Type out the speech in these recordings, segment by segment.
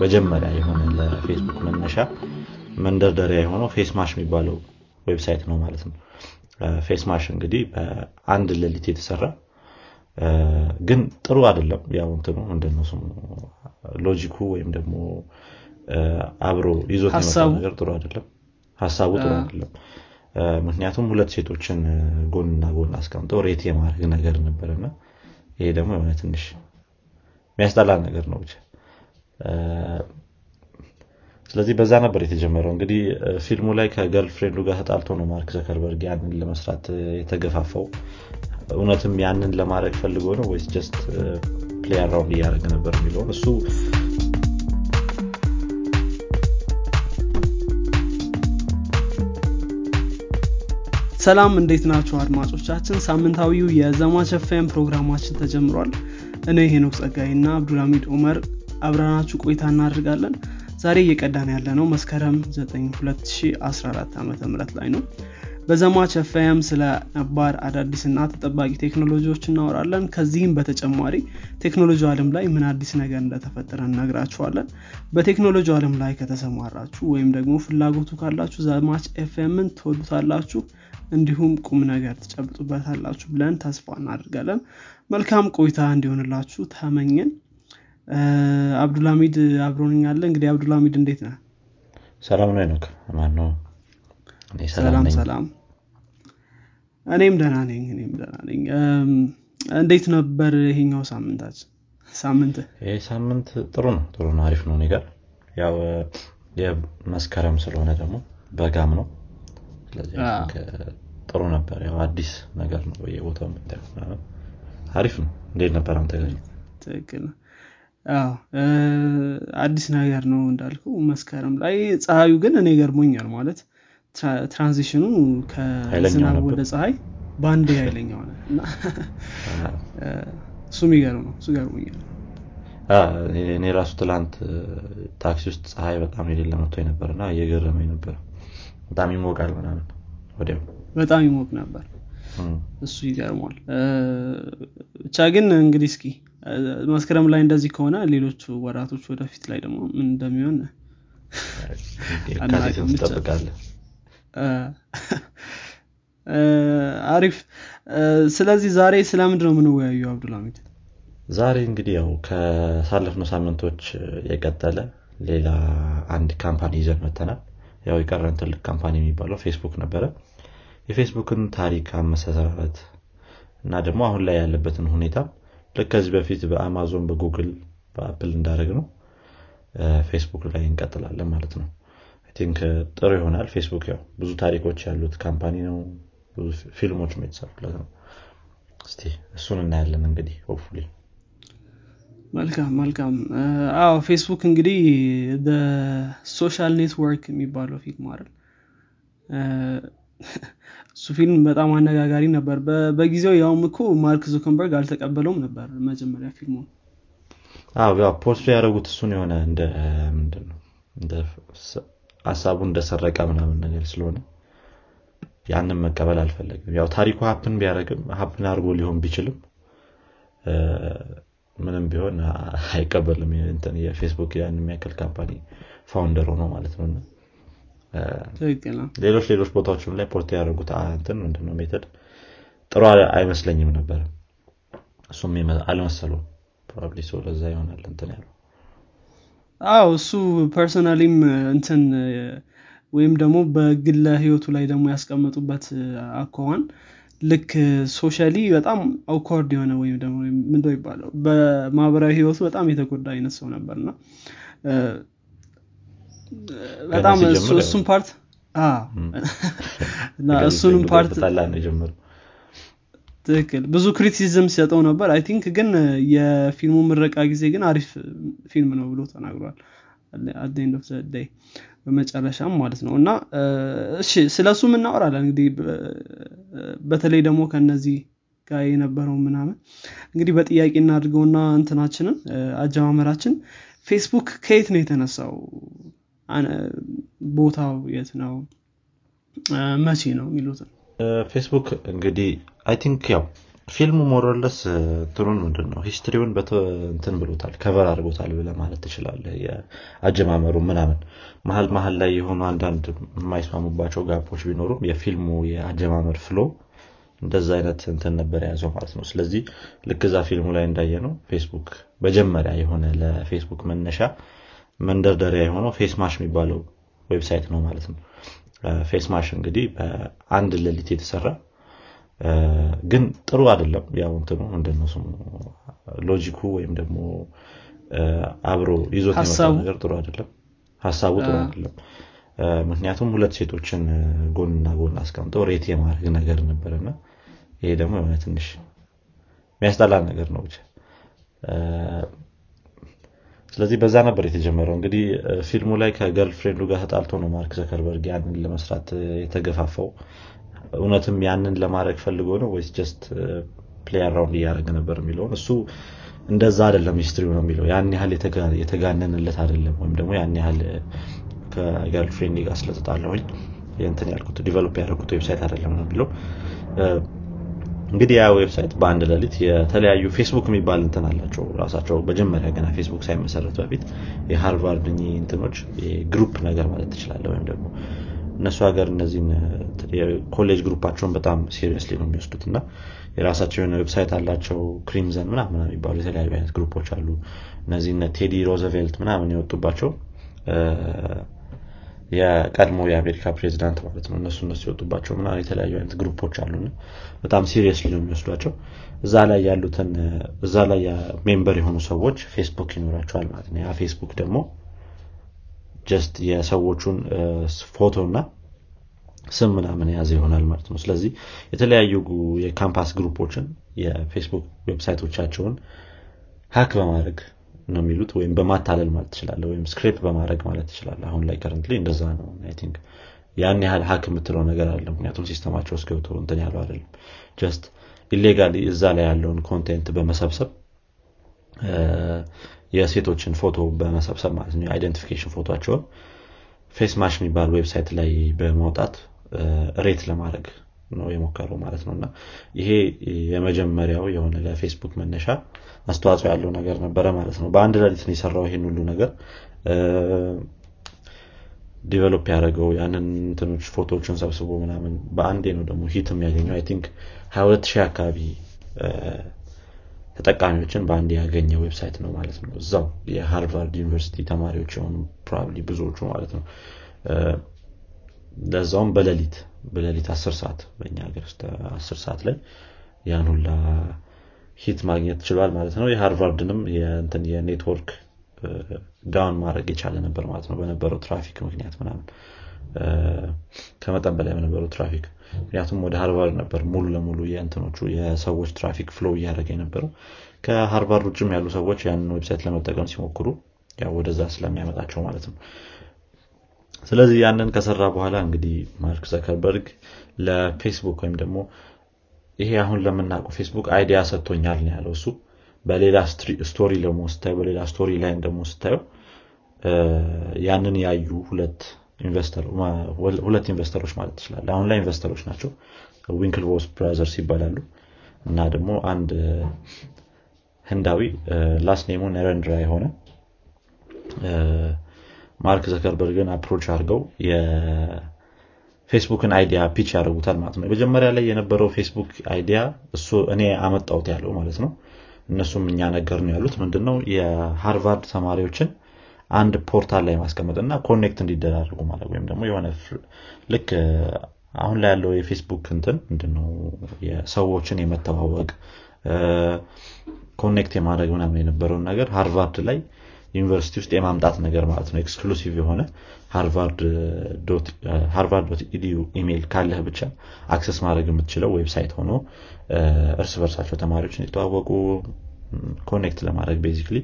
መጀመሪያ የሆነ ለፌስቡክ መነሻ መንደርደሪያ የሆነው ፌስማሽ የሚባለው website ነው ማለት ነው። ፌስማሽ እንግዲህ በአንድ ሌሊት የተሰራ ግን ጥሩ አይደለም። ያው እንትኑ ምንድነው ስሙ? logic ኡ ወይም ደግሞ አብሮ ይዞት ነገር ጥሩ አይደለም። ሀሳቡ ጥሩ አይደለም። ምክንያቱም ሁለት ሴቶችን ጎንና ጎን አስቀምጠው rate የማድረግ ነገር ነበርና ይሄ ደግሞ የሆነ ትንሽ የሚያስጠላ ነገር ነው ብቻ ስለዚህ በዛ ነበር የተጀመረው። እንግዲህ ፊልሙ ላይ ከ girlfriend ኡ ጋር ተጣልቶ ነው ማርክ ዙከርበርግ ያንን ለመስራት የተገፋፋው እውነትም ያንን ለማድረግ ፈልጎ ነው ወይስ just play around እያደረገ ነበር የሚለውን እሱ ሰላም እንዴት ናችሁ አድማጮቻችን? ሳምንታዊው የዘማች ኤፍኤም ፕሮግራማችን ተጀምሯል። እኔ ሄኖክ ጸጋይ እና አብዱልሚድ ኡመር አብረናችሁ ቆይታ እናደርጋለን። ዛሬ እየቀዳን ያለ ነው መስከረም 9 2014 ዓ ም ላይ ነው። በዘማች ኤፍኤም ስለ ነባር አዳዲስና ተጠባቂ ቴክኖሎጂዎች እናወራለን። ከዚህም በተጨማሪ ቴክኖሎጂ አለም ላይ ምን አዲስ ነገር እንደተፈጠረ እነግራችኋለን። በቴክኖሎጂ አለም ላይ ከተሰማራችሁ ወይም ደግሞ ፍላጎቱ ካላችሁ ዘማች ኤፍኤምን ትወዱታላችሁ እንዲሁም ቁም ነገር ትጨብጡበታላችሁ ብለን ተስፋ እናደርጋለን። መልካም ቆይታ እንዲሆንላችሁ ተመኘን አብዱልሚድ አብሮንኛለ እንግዲህ አብዱልሚድ እንዴት ነህ? ሰላም ነው ነው ማነው? ሰላም ሰላም እኔም ደህና ነኝ እኔም ደህና ነኝ። እንዴት ነበር ይሄኛው ሳምንታችን? ሳምንት? ይህ ሳምንት ጥሩ ነው ጥሩ ነው አሪፍ ነው። ነገር ያው የመስከረም ስለሆነ ደግሞ በጋም ነው። ስለዚህ ጥሩ ነበር። ያው አዲስ ነገር ነው በየቦታው አሪፍ ነው። እንዴት ነበር አንተ ጋር? ትክክል አዲስ ነገር ነው እንዳልከው መስከረም ላይ ፀሐዩ ግን እኔ ገርሞኛል ማለት ትራንዚሽኑ ከዝናብ ወደ ፀሐይ በአንድ ኃይለኛ ሆነ። እሱ የሚገርም ነው እሱ ገርሞኛል። እኔ ራሱ ትላንት ታክሲ ውስጥ ፀሐይ በጣም የሌለ መጥቶ ነበር እና እየገረመኝ ነበር። በጣም ይሞቃል ምናምን ወዲያው። በጣም ይሞቅ ነበር። እሱ ይገርሟል ብቻ ግን እንግዲህ እስኪ መስከረም ላይ እንደዚህ ከሆነ ሌሎቹ ወራቶች ወደፊት ላይ ደግሞ ምን እንደሚሆን አሪፍ። ስለዚህ ዛሬ ስለምንድ ነው የምንወያዩ አብዱልሚድ ዛሬ እንግዲህ ያው ካሳለፍነው ሳምንቶች የቀጠለ ሌላ አንድ company ይዘን መተናል ያው የቀረን ትልቅ company የሚባለው ፌስቡክ ነበረ። የፌስቡክን ታሪክ አመሰራረት እና ደግሞ አሁን ላይ ያለበትን ሁኔታ ልክ ከዚህ በፊት በአማዞን በጉግል በአፕል እንዳደረግነው ፌስቡክ ላይ እንቀጥላለን ማለት ነው። think ጥሩ ይሆናል ፌስቡክ ያው ብዙ ታሪኮች ያሉት company ነው። ብዙ ፊልሞች የተሰሩለት ነው። እስቲ እሱን እናያለን እንግዲህ hopefully። መልካም መልካም አዎ ፌስቡክ እንግዲህ Social Network የሚባለው ፊልም አይደል እሱ ፊልም በጣም አነጋጋሪ ነበር። በጊዜው ያውም እኮ ማርክ ዙከርበርግ አልተቀበለውም ነበር መጀመሪያ ፊልሙ። ፖስቱ ያደረጉት እሱን የሆነ ሀሳቡ እንደሰረቀ ምናምን ነገር ስለሆነ ያንን መቀበል አልፈለግም። ያው ታሪኩ ሀፕን ቢያደረግም ሀፕን አድርጎ ሊሆን ቢችልም ምንም ቢሆን አይቀበልም። የፌስቡክ ያን የሚያክል ካምፓኒ ፋውንደር ሆኖ ማለት ነው ሌሎች ሌሎች ቦታዎችም ላይ ፖርት ያደረጉት እንትን ምንድነው ሜተድ ጥሩ አይመስለኝም ነበር እሱም አልመሰለውም ፕሮባብሊ ሰው ለዛ ይሆናል እንትን ያለው አዎ እሱ personally ም እንትን ወይም ደግሞ በግለ ህይወቱ ላይ ደግሞ ያስቀመጡበት አኳኋን ልክ socially በጣም awkward የሆነ ወይም ደግሞ ምንደ ይባለው በማህበራዊ ህይወቱ በጣም የተጎዳ አይነት ሰው ነበር እና በጣም እሱን part እሱንም part ትክክል። ብዙ criticism ሲሰጠው ነበር። I think ግን የፊልሙ ምረቃ ጊዜ ግን አሪፍ ፊልም ነው ብሎ ተናግሯል። at the end of በመጨረሻም ማለት ነው። እና እሺ ስለ እሱ እናወራለን? እንግዲህ በተለይ ደግሞ ከነዚህ ጋር የነበረው ምናምን። እንግዲህ በጥያቄ እናድርገውና እንትናችንን አጀማመራችን ፌስቡክ ከየት ነው የተነሳው ቦታው የት ነው? መቼ ነው የሚሉትን ፌስቡክ እንግዲህ I think ያው ፊልሙ more or less እንትኑን ምንድን ነው history ውን እንትን ብሎታል cover አድርጎታል ብለህ ማለት ትችላለህ የአጀማመሩ ምናምን መሀል መሀል ላይ የሆኑ አንዳንድ የማይስማሙባቸው gap ኦች ቢኖሩም የፊልሙ የአጀማመር flow እንደዛ አይነት እንትን ነበር የያዘው ማለት ነው። ስለዚህ ልክ እዛ ፊልሙ ላይ እንዳየ ነው ፌስቡክ መጀመሪያ የሆነ ለፌስቡክ መነሻ መንደርደሪያ የሆነው ፌስማሽ የሚባለው website ነው ማለት ነው። ፌስማሽ እንግዲህ በአንድ ሌሊት የተሰራ ግን ጥሩ አይደለም። ያው እንትኑ ምንድነው ስሙ logic ኡ ወይም ደግሞ አብሮ ይዞት ነገር ጥሩ አይደለም። ሀሳቡ ጥሩ አይደለም። ምክንያቱም ሁለት ሴቶችን ጎንና ጎን አስቀምጠው rate የማድረግ ነገር ነበርና ይሄ ደግሞ የሆነ ትንሽ የሚያስጠላ ነገር ነው ብቻ ስለዚህ በዛ ነበር የተጀመረው። እንግዲህ ፊልሙ ላይ ከ girlfriend ኡ ጋር ተጣልቶ ነው ማርክ ዘከርበርግ ያንን ለመስራት የተገፋፋው። እውነትም ያንን ለማድረግ ፈልጎ ነው ወይስ just play around እያደረገ ነበር የሚለውን እሱ እንደዛ አይደለም history ነው የሚለው። ያን ያህል የተጋነንለት አይደለም ወይም ደግሞ ያን ያህል ከ girlfriend ጋር ስለተጣለሁኝ እንትን ያልኩት develop ያደረጉት website አይደለም ነው የሚለው እንግዲህ ያ website በአንድ ሌሊት የተለያዩ ፌስቡክ የሚባል እንትን አላቸው። ራሳቸው መጀመሪያ ገና ፌስቡክ ሳይመሰረት በፊት የሃርቫርድ እንትኖች group ነገር ማለት ትችላለህ ወይም ደግሞ እነሱ ሀገር እነዚህን ኮሌጅ group ኣቸውን በጣም seriously ነው የሚወስዱት። እና የራሳቸው የሆነ website አላቸው ክሪምዘን ምናምን የሚባሉ የተለያዩ አይነት group ኦች አሉ። እነዚህ ቴዲ ሩዝቬልት ምናምን የወጡባቸው የቀድሞ የአሜሪካ ፕሬዚዳንት ማለት ነው። እነሱ እነሱ የወጡባቸው ምናምን የተለያዩ አይነት group ኦች አሉ በጣም seriously ነው የሚወስዷቸው። እዛ ላይ ያሉትን እዛ ላይ member የሆኑ ሰዎች ፌስቡክ ይኖራቸዋል ማለት ነው። ያ ፌስቡክ ደግሞ just የሰዎቹን ፎቶ እና ስም ምናምን የያዘ ይሆናል ማለት ነው። ስለዚህ የተለያዩ የ campus group ኦችን የፌስቡክ website ኦቻቸውን hack በማድረግ ነው የሚሉት ወይም በማታለል ማለት ትችላለህ ወይም scrape በማድረግ ማለት ትችላለህ አሁን ላይ current እንደዛ ነው think ያን ያህል hack የምትለው ነገር አለ ምክንያቱም system ኣቸው ውስጥ ገብቶ እንትን ያለው አይደለም። just illegally እዛ ላይ ያለውን content በመሰብሰብ የሴቶችን ፎቶ በመሰብሰብ ማለት ነው። የ identification ፎቶቸውን ፌስ ማሽ የሚባል website ላይ በማውጣት rate ለማድረግ ነው የሞከረው ማለት ነው። እና ይሄ የመጀመሪያው የሆነ ለፌስቡክ መነሻ አስተዋጽኦ ያለው ነገር ነበረ ማለት ነው። በአንድ ሌሊት ነው የሰራው ይሄን ሁሉ ነገር። develop ያደረገው ያንን እንትኖች ፎቶዎችን ሰብስቦ ምናምን በአንዴ ነው ደግሞ hit የሚያገኘው። I think 22 ሺህ አካባቢ ተጠቃሚዎችን በአንድ ያገኘ website ነው ማለት ነው። እዛው የሃርቫርድ ዩኒቨርሲቲ ተማሪዎች የሆኑ probably ብዙዎቹ ማለት ነው። ለዛውም በሌሊት በሌሊት አስር ሰዓት በእኛ ሀገር ውስጥ አስር ሰዓት ላይ ያን ሁላ hit ማግኘት ችሏል ማለት ነው። የሃርቫርድንም የ network down ማድረግ የቻለ ነበር ማለት ነው። በነበረው ትራፊክ ምክንያት ምናምን ከመጠን በላይ በነበረው ትራፊክ። ምክንያቱም ወደ ሃርቫርድ ነበር ሙሉ ለሙሉ የእንትኖቹ የሰዎች traffic flow እያደረገ የነበረው። ከሃርቫርድ ውጭም ያሉ ሰዎች ያንን website ለመጠቀም ሲሞክሩ ያው ወደዛ ስለሚያመጣቸው ማለት ነው። ስለዚህ ያንን ከሰራ በኋላ እንግዲህ ማርክ ዘከርበርግ ለፌስቡክ ወይም ደግሞ ይሄ አሁን ለምናውቀው ፌስቡክ idea ሰጥቶኛል ነው ያለው። እሱ በሌላ story ደግሞ ስታየው በሌላ story ላይም ደግሞ ስታየው ያንን ያዩ ሁለት investor ኦች ማለት ትችላለህ አሁን ላይ investor ኦች ናቸው። ዊንክልቮስ brothers ይባላሉ። እና ደግሞ አንድ ህንዳዊ last name ኡ ነረንድራ የሆነ ማርክ ዘከርበርግን approach አድርገው የፌስቡክን idea pitch ያደርጉታል ማለት ነው። መጀመሪያ ላይ የነበረው ፌስቡክ idea እሱ እኔ አመጣውት ያለው ማለት ነው። እነሱም እኛ ነገር ነው ያሉት ምንድነው? የሃርቫርድ ተማሪዎችን አንድ portal ላይ ማስቀመጥ እና connect እንዲደራረጉ ማድረግ ወይም ደግሞ የሆነ ልክ አሁን ላይ ያለው የፌስቡክ እንትን ምንድነው? የሰዎችን የመተዋወቅ connect የማድረግ ምናምን የነበረውን ነገር ሃርቫርድ ላይ ዩኒቨርሲቲ ውስጥ የማምጣት ነገር ማለት ነው። exclusive የሆነ ሃርቫርድ edu email ካለህ ብቻ access ማድረግ የምትችለው website ሆኖ እርስ በርሳቸው ተማሪዎች እንዲተዋወቁ connect ለማድረግ basically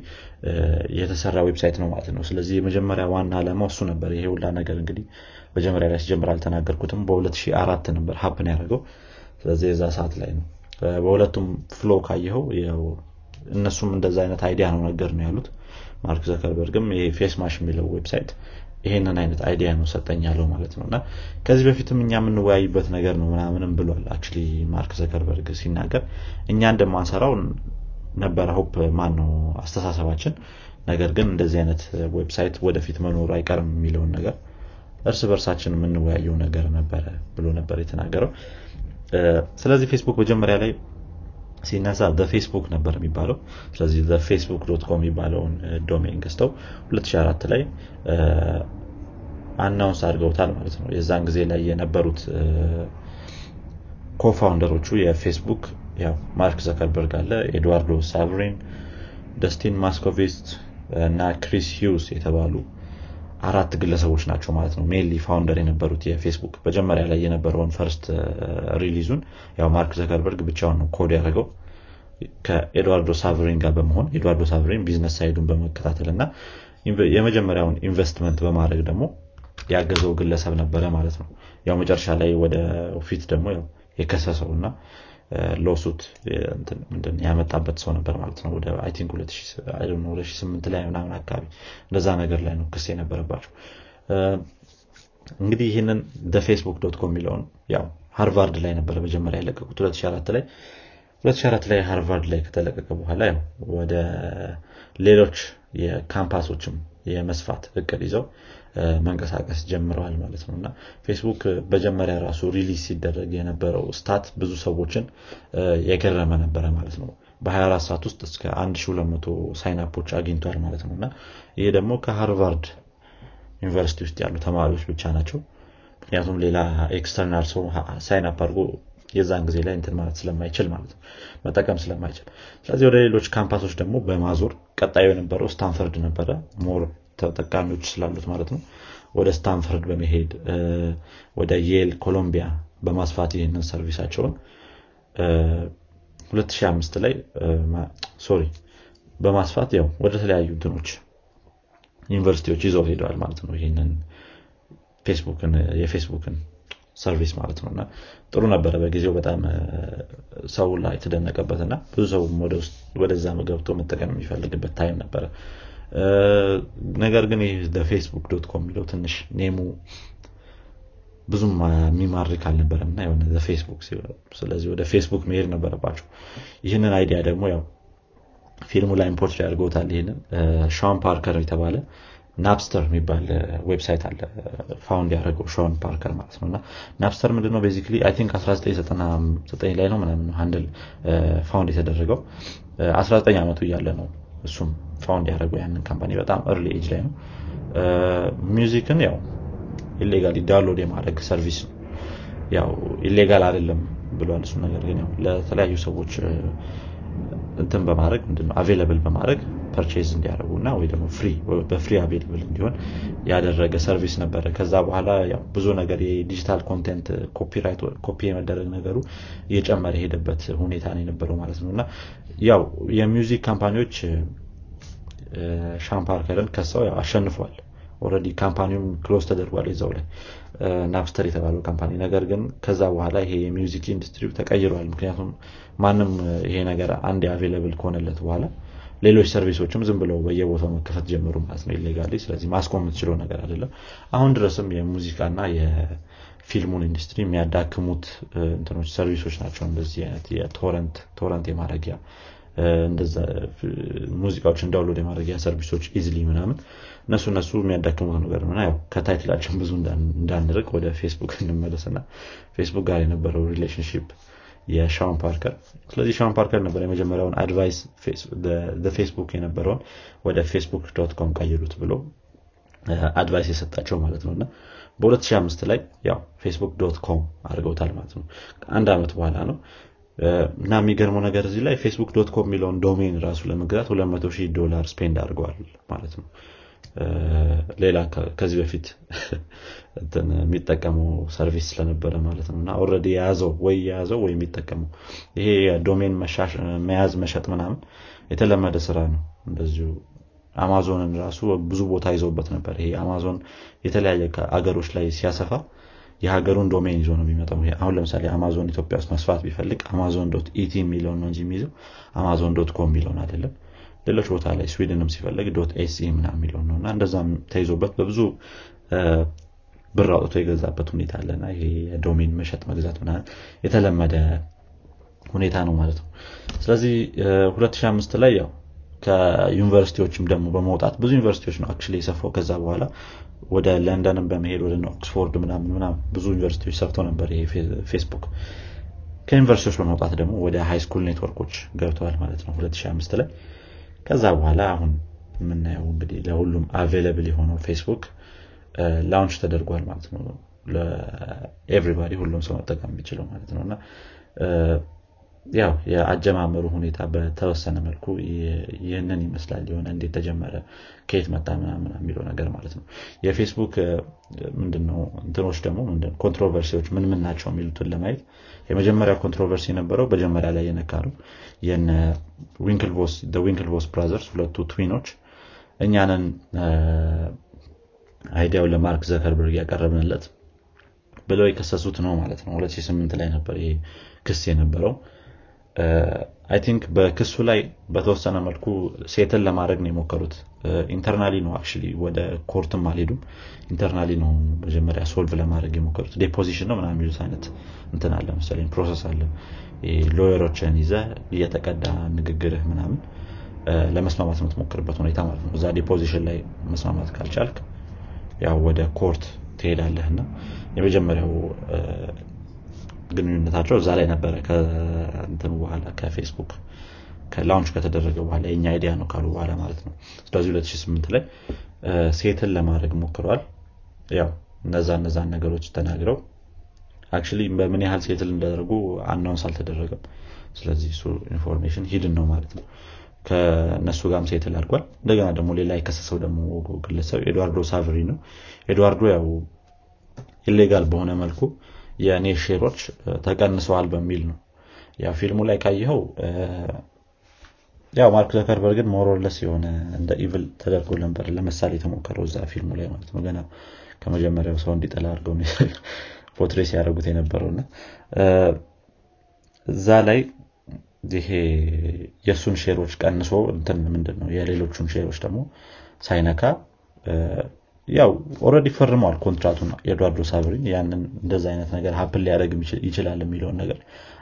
የተሰራ website ነው ማለት ነው። ስለዚህ የመጀመሪያ ዋና ዓላማው እሱ ነበር። ይሄ ሁላ ነገር እንግዲህ መጀመሪያ ላይ ሲጀምር አልተናገርኩትም። በ2004 ነበር happen ያደርገው ስለዚህ የዛ ሰዓት ላይ ነው። በሁለቱም flow ካየኸው እነሱም እንደዛ አይነት idea ነው ነገር ነው ያሉት ማርክ ዘከርበርግም ይሄ ፌስ ማሽ የሚለው website ይሄንን አይነት idea ነው ሰጠኝ ያለው ማለት ነው። እና ከዚህ በፊትም እኛ የምንወያይበት ነገር ነው ምናምንም ብሏል actually ማርክ ዘከርበርግ ሲናገር። እኛ እንደማንሰራው ነበረ hope ማን ነው አስተሳሰባችን። ነገር ግን እንደዚህ አይነት website ወደፊት መኖሩ አይቀርም የሚለውን ነገር እርስ በርሳችን የምንወያየው ነገር ነበረ ብሎ ነበር የተናገረው። ስለዚህ ፌስቡክ መጀመሪያ ላይ ሲነሳ ፌስቡክ ነበር የሚባለው። ስለዚህ ፌስቡክ dot com የሚባለውን domain ገዝተው 2004 ላይ announce አድርገውታል ማለት ነው። የዛን ጊዜ ላይ የነበሩት co-founder ኦቹ የፌስቡክ ማርክ ዘከርበርግ አለ ኤድዋርዶ ሳቭሪን ደስቲን ሞስኮቪትዝ እና ክሪስ ሂውስ የተባሉ አራት ግለሰቦች ናቸው ማለት ነው። mainly founder የነበሩት የፌስቡክ መጀመሪያ ላይ የነበረውን first release ኡን ያው ማርክ ዘከርበርግ ብቻውን ነው ኮድ ያደረገው። ከኤድዋርዶ ሳቨሪን ጋር በመሆን ኤድዋርዶ ሳቨሪን business side ኡን በመከታተል እና የመጀመሪያውን ኢንቨስትመንት በማድረግ ደግሞ ያገዘው ግለሰብ ነበረ ማለት ነው። ያው መጨረሻ ላይ ወደ ፊት ደግሞ የከሰሰው እና lawsuit ያመጣበት ሰው ነበር ማለት ነው። ወደ I think 2008 ላይ ምናምን አካባቢ እንደዛ ነገር ላይ ነው ክስ የነበረባቸው። እንግዲህ ይህንን ፌስቡክ dot com የሚለውን ያው ሃርቫርድ ላይ ነበረ መጀመሪያ የለቀቁት 2004 ላይ። 2004 ላይ ሃርቫርድ ላይ ከተለቀቀ በኋላ ያው ወደ ሌሎች የካምፓሶችም የመስፋት እቅድ ይዘው መንቀሳቀስ ጀምረዋል ማለት ነው። እና ፌስቡክ መጀመሪያ ራሱ release ሲደረግ የነበረው stat ብዙ ሰዎችን የገረመ ነበረ ማለት ነው። በ24 ሰዓት ውስጥ እስከ 1200 sign up ኦች አግኝቷል ማለት ነው። እና ይሄ ደግሞ ከሃርቫርድ ዩኒቨርሲቲ ውስጥ ያሉ ተማሪዎች ብቻ ናቸው። ምክንያቱም ሌላ external ሰው sign up አድርጎ የዛን ጊዜ ላይ እንትን ማለት ስለማይችል ማለት ነው። መጠቀም ስለማይችል። ስለዚህ ወደ ሌሎች ካምፓሶች ደግሞ በማዞር ቀጣዩ የነበረው ስታንፈርድ ነበረ። more ተጠቃሚዎች ስላሉት ማለት ነው። ወደ ስታንፈርድ በመሄድ ወደ ዬል ኮሎምቢያ በማስፋት ይህንን service ኣቸውን 2005 ላይ sorry በማስፋት ያው ወደ ተለያዩ እንትኖች ዩኒቨርሲቲዎች ይዘው ሄደዋል ማለት ነው። ይህንን ፌስቡክን የፌስቡክን service ማለት ነው። እና ጥሩ ነበረ። በጊዜው በጣም ሰው ላይ የተደነቀበት እና ብዙ ሰው ወደዛ ገብቶ መጠቀም የሚፈልግበት time ነበረ ነገር ግን ፌስቡክ dot com የሚለው ትንሽ name ኡ ብዙም የሚማርክ አልነበረም እና የሆነ ፌስቡክ ስለዚህ ወደ ፌስቡክ መሄድ ነበረባቸው ይህንን idea ደግሞ ያው ፊልሙ ላይ import ያደርገውታል። ይህንን ሾን ፓርከር የተባለ ናፕስተር የሚባል website አለ። found ያደረገው ሾን ፓርከር ማለት ነው። እና ናፕስተር ምንድነው? basically I think 1999 ላይ ነው ምናምን handle found የተደረገው። 19 ዓመቱ እያለ ነው እሱም found ያደረገው ያንን company በጣም early age ላይ ነው። music ን ያው illegally download የማድረግ service ነው ያው illegal አይደለም ብሏል እሱ ነገር ግን ያው ለተለያዩ ሰዎች እንትን በማድረግ ምንድነው available በማድረግ purchase እንዲያደርጉ እና ወይ ደግሞ free በ free available እንዲሆን ያደረገ service ነበረ። ከዛ በኋላ ብዙ ነገር የ digital content copy የመደረግ ነገሩ እየጨመረ የሄደበት ሁኔታ ነው የነበረው ማለት ነው። እና ያው የ music company ዎች ሾን ከሰው አሸንፏል already company ውም close ተደርጓል ይዘው ላይ ናፕስተር የተባለው company። ነገር ግን ከዛ በኋላ ይሄ የ music industry ተቀይሯል። ምክንያቱም ማንም ይሄ ነገር አንድ available ከሆነለት በኋላ ሌሎች service ኦችም ዝም ብለው በየቦታው መከፈት ጀመሩ ማለት ነው illegally። ስለዚህ ማስቆም የምትችለው ነገር አይደለም። አሁን ድረስም የሙዚቃና የፊልሙን ኢንዱስትሪ የሚያዳክሙት እንትኖች service ኦች ናቸው። እንደዚህ አይነት የ torrent torrent የማድረጊያ ሙዚቃዎችን download የማድረጊያ service ኦች easily ምናምን እነሱ እነሱ የሚያዳክሙት ነገር ነው። ያው ከ title ኣችን ብዙ እንዳንርቅ ወደ ፌስቡክ እንመለስና ፌስቡክ ጋር የነበረው relationship የሾን ፓርከር ስለዚህ ሾን ፓርከር ነበር የመጀመሪያውን advice ፌስቡክ የነበረውን ወደ ፌስቡክ dot com ቀይሩት ብሎ advice የሰጣቸው ማለት ነው። እና በ2005 ላይ ያው ፌስቡክ dot com አድርገውታል ማለት ነው። አንድ ዓመት በኋላ ነው። እና የሚገርመው ነገር እዚህ ላይ ፌስቡክ dot com የሚለውን domain ራሱ ለመግዛት 200 ሺህ ዶላር spend አድርገዋል ማለት ነው ሌላ ከዚህ በፊት የሚጠቀመው service ስለነበረ ማለት ነው። እና already የያዘው ወይ የያዘው ወይ የሚጠቀመው ይሄ domain መያዝ መሸጥ ምናምን የተለመደ ስራ ነው። እንደዚሁ አማዞንን ራሱ ብዙ ቦታ ይዘውበት ነበር። ይሄ አማዞን የተለያየ አገሮች ላይ ሲያሰፋ የሀገሩን domain ይዞ ነው የሚመጣው። አሁን ለምሳሌ አማዞን ኢትዮጵያ ውስጥ መስፋት ቢፈልግ አማዞን dot et የሚለውን ነው እንጂ የሚይዘው አማዞን dot com የሚለውን አይደለም ሌሎች ቦታ ላይ ስዊድንም ሲፈለግ dot ኤሲ ምና የሚለው ነው እና እንደዛም ተይዞበት በብዙ ብር አውጥቶ የገዛበት ሁኔታ አለና ይሄ የ domain መሸጥ መግዛት ምና የተለመደ ሁኔታ ነው ማለት ነው። ስለዚህ 2005 ላይ ያው ከዩኒቨርሲቲዎችም ደግሞ በመውጣት ብዙ ዩኒቨርሲቲዎች ነው አክ የሰፋው። ከዛ በኋላ ወደ ለንደንም በመሄድ ወደ ኦክስፎርድ ምናምን ምናምን ብዙ ዩኒቨርሲቲዎች ሰፍተው ነበር ይሄ ፌስቡክ። ከዩኒቨርሲቲዎች በመውጣት ደግሞ ወደ high school network ኦች ገብተዋል ማለት ነው 2005 ላይ ከዛ በኋላ አሁን የምናየው እንግዲህ ለሁሉም available የሆነው ፌስቡክ launch ተደርጓል ማለት ነው። ለ everybody ሁሉም ሰው መጠቀም የሚችለው ማለት ነው። እና ያው የአጀማመሩ ሁኔታ በተወሰነ መልኩ ይህንን ይመስላል የሆነ እንዴት ተጀመረ ከየት መጣ ምናምን የሚለው ነገር ማለት ነው። የፌስቡክ ምንድነው እንትኖች ደግሞ controversy ዎች ምን ምን ናቸው የሚሉትን ለማየት የመጀመሪያ controversy የነበረው መጀመሪያ ላይ የነካ ነው የነ ዊንክልቮስ brothers ሁለቱ twin ኦች የእኛን idea ውን ለማርክ ዘከርበርግ ያቀረብንለት ብለው የከሰሱት ነው ማለት ነው። 2008 ላይ ነበር ይሄ ክስ የነበረው I think በክሱ ላይ በተወሰነ መልኩ settle ለማድረግ ነው የሞከሩት። internally ነው actually ወደ court ም አልሄዱም። internally ነው መጀመሪያ solve ለማድረግ የሞከሩት። deposition ነው ምናምን የሚሉት አይነት እንትን አለ መሰለኝ process አለ። lawyer ኦችን ይዘ እየተቀዳ ንግግርህ ምናምን ለመስማማት የምትሞክርበት ሁኔታ ማለት ነው። እዛ deposition ላይ መስማማት ካልቻልክ ያው ወደ court ትሄዳለህ እና የመጀመሪያው ግንኙነታቸው እዛ ላይ ነበረ ከእንትኑ በኋላ ከፌስቡክ ከ launch ከተደረገ በኋላ የኛ idea ነው ካሉ በኋላ ማለት ነው። ስለዚህ 2008 ላይ settle ለማድረግ ሞክረዋል። ያው እነዛ እነዛን ነገሮች ተናግረው አክ በምን ያህል settle እንዳደረጉ announce አልተደረገም። ስለዚህ እሱ information hidden ነው ማለት ነው። ከእነሱ ጋርም settle አድርጓል እንደገና ደግሞ ሌላ የከሰሰው ደግሞ ግለሰብ ኤድዋርዶ ሳቨሪን ነው። ኤድዋርዶ ያው illegal በሆነ መልኩ የእኔ share ኦች ተቀንሰዋል በሚል ነው። ያው ፊልሙ ላይ ካየኸው ያው ማርክ ዘከርበርግን more or less የሆነ እንደ evil ተደርጎ ነበር ለምሳሌ የተሞከረው እዛ ፊልሙ ላይ ማለት ነው። ገና ከመጀመሪያው ሰው እንዲጠላ አድርገው portray ያደረጉት የነበረውና እዛ ላይ ይሄ የእሱን share ኦች ቀንሶ እንትን ምንድን ነው የሌሎቹን share ኦች ደግሞ ሳይነካ ያው already ፈርመዋል contract ኡን ኤድዋርዶ ሳብሪን። ያንን እንደዚ አይነት ነገር happen ሊያደረግ ይችላል የሚለውን ነገር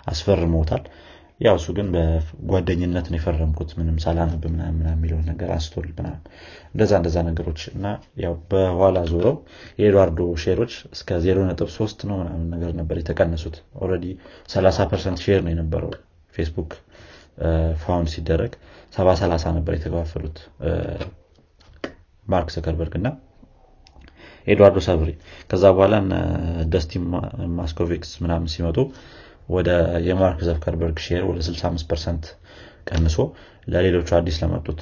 አስፈርመውታል ያው እሱ ግን በጓደኝነት ነው የፈረምኩት ምንም ሳላነብ ምናምን የሚለውን ነገር አንስቶል ምናምን እንደዛ እንደዛ ነገሮች እና ያው በኋላ ዞረው የኤድዋርዶ share ኦች እስከ 0.3 ነው ምናምን ነገር ነበር የተቀነሱት። already 30 percent share ነው የነበረው ፌስቡክ found ሲደረግ። ሰባ ሰላሳ ነበር የተከፋፈሉት ማርክ ዘከርበርግ እና ኤድዋርዶ ሳብሪ። ከዛ በኋላ ደስቲ ማስኮቪክስ ምናምን ሲመጡ ወደ የማርክ ዘከርበርግ share ወደ 65 percent ቀንሶ ለሌሎቹ አዲስ ለመጡት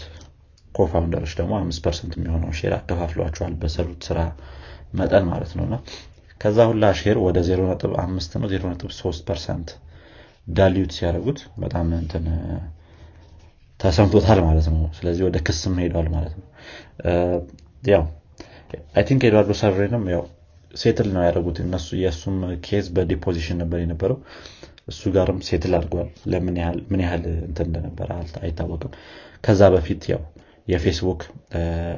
co-founder ኦች ደግሞ አምስት percent የሚሆነው share አከፋፍሏቸዋል በሰሩት ስራ መጠን ማለት ነው። እና ከዛ ሁላ share ወደ 0.5 ነው 0.3 percent dilute ሲያደርጉት በጣም እንትን ተሰምቶታል ማለት ነው። ስለዚህ ወደ ክስም ሄዷል ማለት ነው። ያው I think ኤድዋርዶ ሳቨሬንም ያው settle ነው ያደረጉት። እነሱ የእሱም case በ deposition ነበር የነበረው። እሱ ጋርም settle አድርጓል። ለምን ያህል እንትን እንደነበረ አይታወቅም። ከዛ በፊት ያው የፌስቡክ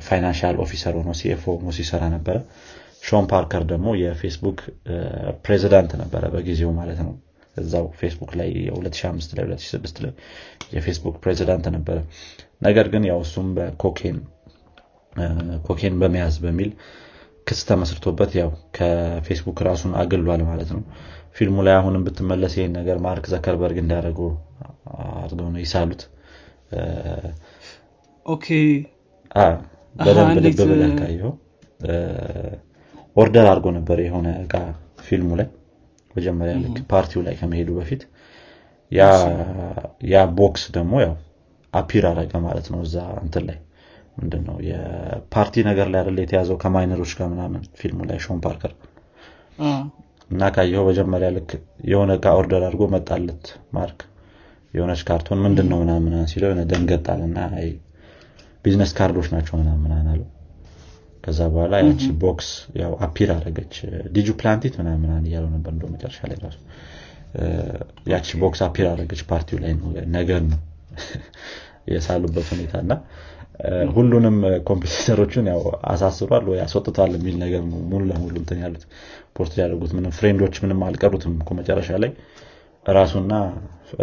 financial officer ሆኖ CFO ሆኖ ሲሰራ ነበረ። ሾን ፓርከር ደግሞ የፌስቡክ ፕሬዚዳንት ነበረ በጊዜው ማለት ነው። እዛው ፌስቡክ ላይ 2005 ላይ 2006 ላይ የፌስቡክ ፕሬዚዳንት ነበረ። ነገር ግን ያው እሱም በኮኬን ኮኬን በመያዝ በሚል ክስ ተመስርቶበት ያው ከፌስቡክ ራሱን አግሏል ማለት ነው። ፊልሙ ላይ አሁንም ብትመለስ ይህን ነገር ማርክ ዘከርበርግ እንዳደረጉ አድርገው ነው ይሳሉት። በደንብ ልብ ብለህ ካየው order አድርጎ ነበር የሆነ እቃ ፊልሙ ላይ መጀመሪያ ልክ ፓርቲው ላይ ከመሄዱ በፊት። ያ box ደግሞ ያው appear አረገ ማለት ነው እዛ እንትን ላይ ምንድነው? የፓርቲ ነገር ላይ አደለ የተያዘው? ከ minor ኦች ጋር ምናምን ፊልሙ ላይ ሾን ፓርከር እና ካየው መጀመሪያ ልክ የሆነ እቃ order አድርጎ መጣለት ማርክ። የሆነች ካርቶን ምንድን ነው ምናምን ሲለው የሆነ ደንገጥ አለና ቢዝነስ ካርዶች ናቸው ምናምን አለው። ከዛ በኋላ ያቺ ቦክስ ያው አፒር አደረገች። ዲጁ ፕላንቲት ምናምን እያለው ነበር እንደ መጨረሻ ላይ ራሱ። ያቺ ቦክስ አፒር አደረገች ፓርቲው ላይ ነገር ነው። የሳሉበት ሁኔታ እና ሁሉንም ኮምፒውተሮችን ያው አሳስሯል ወይ አስወጥቷል የሚል ነገር ሙሉ ለሙሉ እንትን ያሉት ፖርት ያደርጉት ምንም ፍሬንዶች ምንም አልቀሩትም መጨረሻ ላይ። ራሱና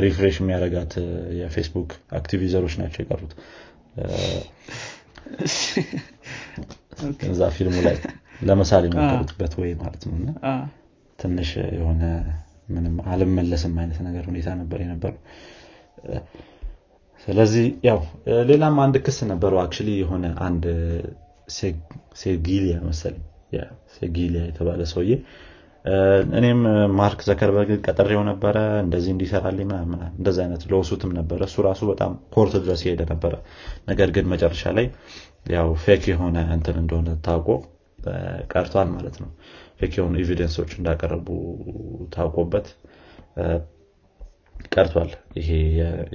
refresh የሚያደረጋት የፌስቡክ active user ኦች ናቸው የቀሩት። እዛ ፊልሙ ላይ ለመሳል የሞከሩትበት ወይ ማለት ነው። እና ትንሽ የሆነ ምንም አልመለስም አይነት ነገር ሁኔታ ነበር የነበረው ስለዚህ ያው ሌላም አንድ ክስ ነበረው አክ የሆነ አንድ ሴጊሊያ መሰለኝ። ሴጊሊያ የተባለ ሰውዬ እኔም ማርክ ዘከርበርግ ቀጠሬው ነበረ እንደዚህ እንዲሰራልኝ ምናምን እንደዚ አይነት ለውሱትም ነበረ። እሱ ራሱ በጣም court ድረስ የሄደ ነበረ። ነገር ግን መጨረሻ ላይ ያው fake የሆነ እንትን እንደሆነ ታውቆ ቀርቷል ማለት ነው። fake የሆኑ evidence ኦች እንዳቀረቡ ታውቆበት ቀርቷል ይሄ